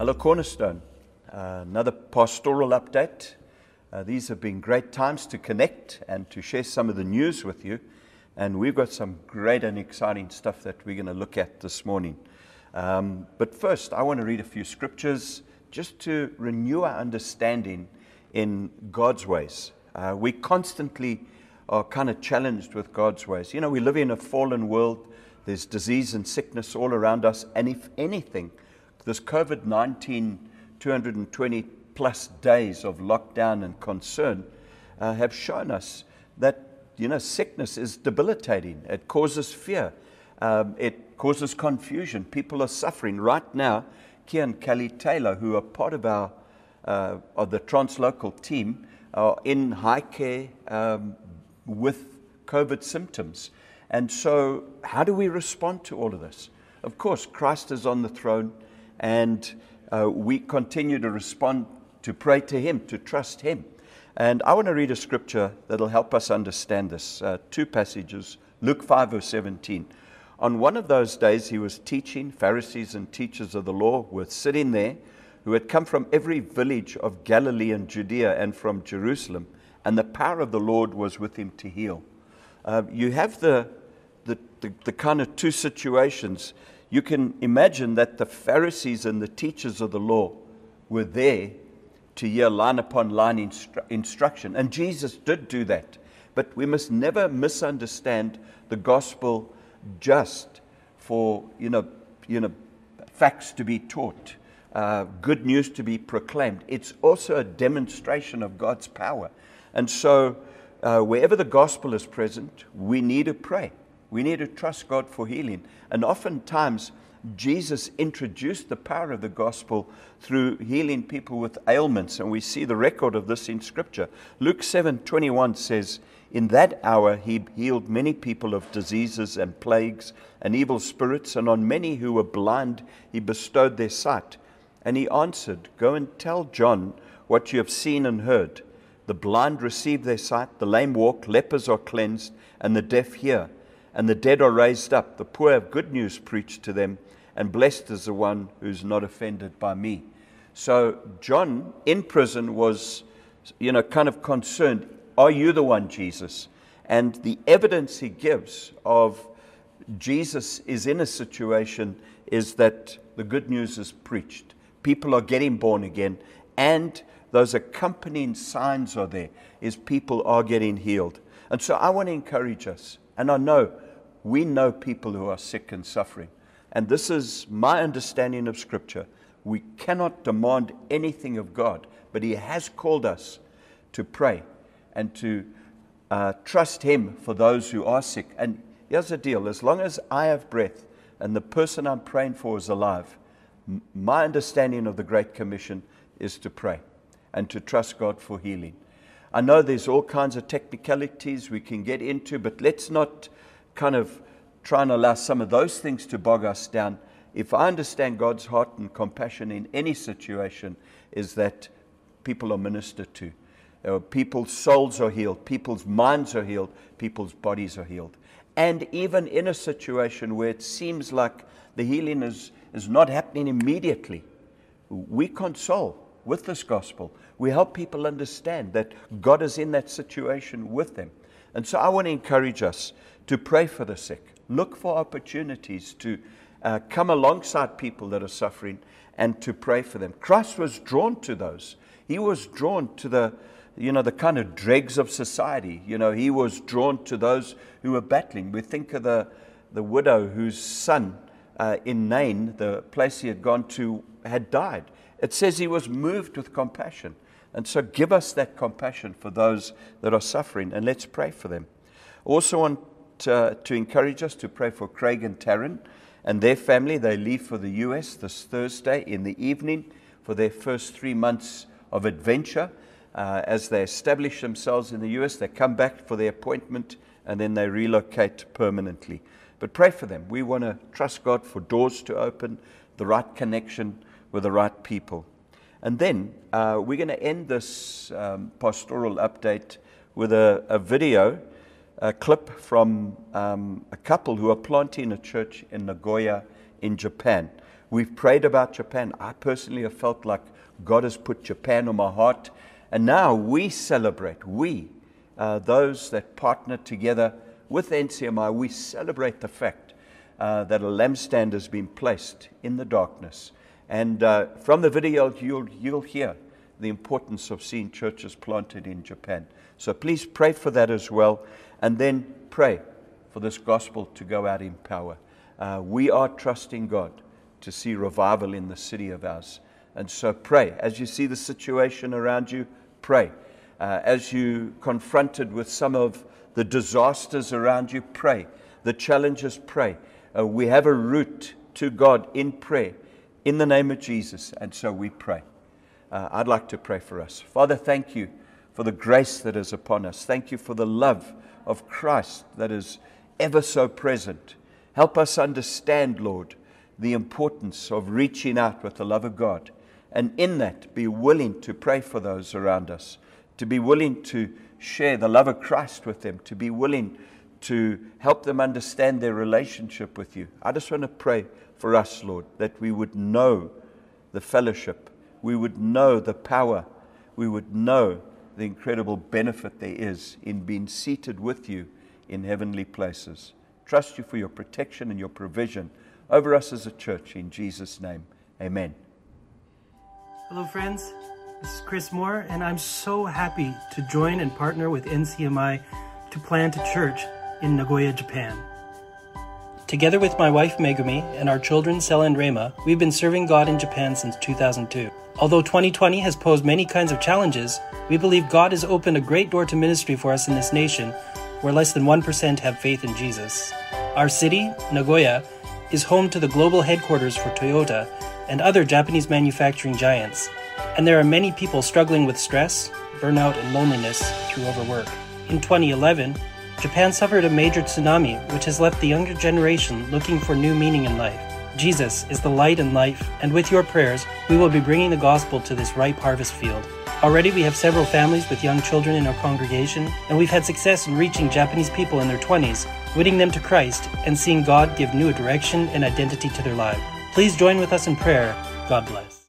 Hello, Cornerstone. Uh, another pastoral update. Uh, these have been great times to connect and to share some of the news with you. And we've got some great and exciting stuff that we're going to look at this morning. Um, but first, I want to read a few scriptures just to renew our understanding in God's ways. Uh, we constantly are kind of challenged with God's ways. You know, we live in a fallen world, there's disease and sickness all around us. And if anything, this COVID 19 220 plus days of lockdown and concern uh, have shown us that you know sickness is debilitating. It causes fear. Um, it causes confusion. People are suffering right now. Kia and Kelly Taylor, who are part of our uh, of the translocal team, are in high care um, with COVID symptoms. And so, how do we respond to all of this? Of course, Christ is on the throne and uh, we continue to respond, to pray to Him, to trust Him. And I want to read a scripture that'll help us understand this. Uh, two passages Luke 5, verse 17. On one of those days, he was teaching. Pharisees and teachers of the law were sitting there, who had come from every village of Galilee and Judea and from Jerusalem, and the power of the Lord was with him to heal. Uh, you have the, the, the, the kind of two situations you can imagine that the Pharisees and the teachers of the law were there to hear line upon line instru- instruction. And Jesus did do that. But we must never misunderstand the gospel just for, you know, you know facts to be taught, uh, good news to be proclaimed. It's also a demonstration of God's power. And so, uh, wherever the gospel is present, we need to pray. We need to trust God for healing. And oftentimes, Jesus introduced the power of the gospel through healing people with ailments, and we see the record of this in Scripture. Luke 7:21 says, "In that hour he healed many people of diseases and plagues and evil spirits, and on many who were blind he bestowed their sight." And he answered, "Go and tell John what you have seen and heard. The blind receive their sight, the lame walk, lepers are cleansed, and the deaf hear." And the dead are raised up. The poor have good news preached to them, and blessed is the one who's not offended by me. So John in prison was, you know, kind of concerned Are you the one, Jesus? And the evidence he gives of Jesus is in a situation is that the good news is preached. People are getting born again, and those accompanying signs are there, is people are getting healed. And so I want to encourage us and I know we know people who are sick and suffering. And this is my understanding of Scripture. We cannot demand anything of God, but He has called us to pray and to uh, trust Him for those who are sick. And here's the deal as long as I have breath and the person I'm praying for is alive, my understanding of the Great Commission is to pray and to trust God for healing. I know there's all kinds of technicalities we can get into, but let's not kind of try and allow some of those things to bog us down. If I understand God's heart and compassion in any situation, is that people are ministered to. Uh, people's souls are healed, people's minds are healed, people's bodies are healed. And even in a situation where it seems like the healing is, is not happening immediately, we console with this gospel. We help people understand that God is in that situation with them. And so I want to encourage us to pray for the sick. Look for opportunities to uh, come alongside people that are suffering and to pray for them. Christ was drawn to those. He was drawn to the, you know, the kind of dregs of society. You know, he was drawn to those who were battling. We think of the, the widow whose son uh, in Nain, the place he had gone to, had died. It says he was moved with compassion. And so give us that compassion for those that are suffering and let's pray for them. Also, want uh, to encourage us to pray for Craig and Taryn and their family. They leave for the US this Thursday in the evening for their first three months of adventure. Uh, as they establish themselves in the US, they come back for their appointment and then they relocate permanently. But pray for them. We want to trust God for doors to open, the right connection with the right people. And then uh, we're going to end this um, pastoral update with a, a, video, a clip from um, a couple who are planting a church in Nagoya in Japan. We've prayed about Japan. I personally have felt like God has put Japan on my heart. And now we celebrate, we, uh, those that partner together with NCMI, we celebrate the fact uh, that a lampstand has been placed in the darkness. And uh, from the video, you'll, you'll hear the importance of seeing churches planted in Japan. So please pray for that as well. And then pray for this gospel to go out in power. Uh, we are trusting God to see revival in the city of ours. And so pray. As you see the situation around you, pray. Uh, as you confronted with some of the disasters around you, pray. The challenges, pray. Uh, we have a route to God in prayer in the name of Jesus. And so we pray. Uh, I'd like to pray for us. Father, thank you for the grace that is upon us. Thank you for the love of Christ that is ever so present. Help us understand, Lord, the importance of reaching out with the love of God. And in that, be willing to pray for those around us, to be willing to share the love of Christ with them, to be willing to help them understand their relationship with you. I just want to pray for us, Lord, that we would know the fellowship, we would know the power, we would know the incredible benefit there is in being seated with you in heavenly places. Trust you for your protection and your provision over us as a church. In Jesus' name, amen. Hello, friends. This is Chris Moore, and I'm so happy to join and partner with NCMI to plant a church in Nagoya, Japan. Together with my wife Megumi and our children Sela and Rema, we've been serving God in Japan since 2002. Although 2020 has posed many kinds of challenges, we believe God has opened a great door to ministry for us in this nation where less than 1% have faith in Jesus. Our city, Nagoya, is home to the global headquarters for Toyota and other Japanese manufacturing giants, and there are many people struggling with stress, burnout, and loneliness through overwork. In 2011, Japan suffered a major tsunami which has left the younger generation looking for new meaning in life. Jesus is the light and life, and with your prayers, we will be bringing the gospel to this ripe harvest field. Already, we have several families with young children in our congregation, and we've had success in reaching Japanese people in their 20s, winning them to Christ, and seeing God give new direction and identity to their lives. Please join with us in prayer. God bless.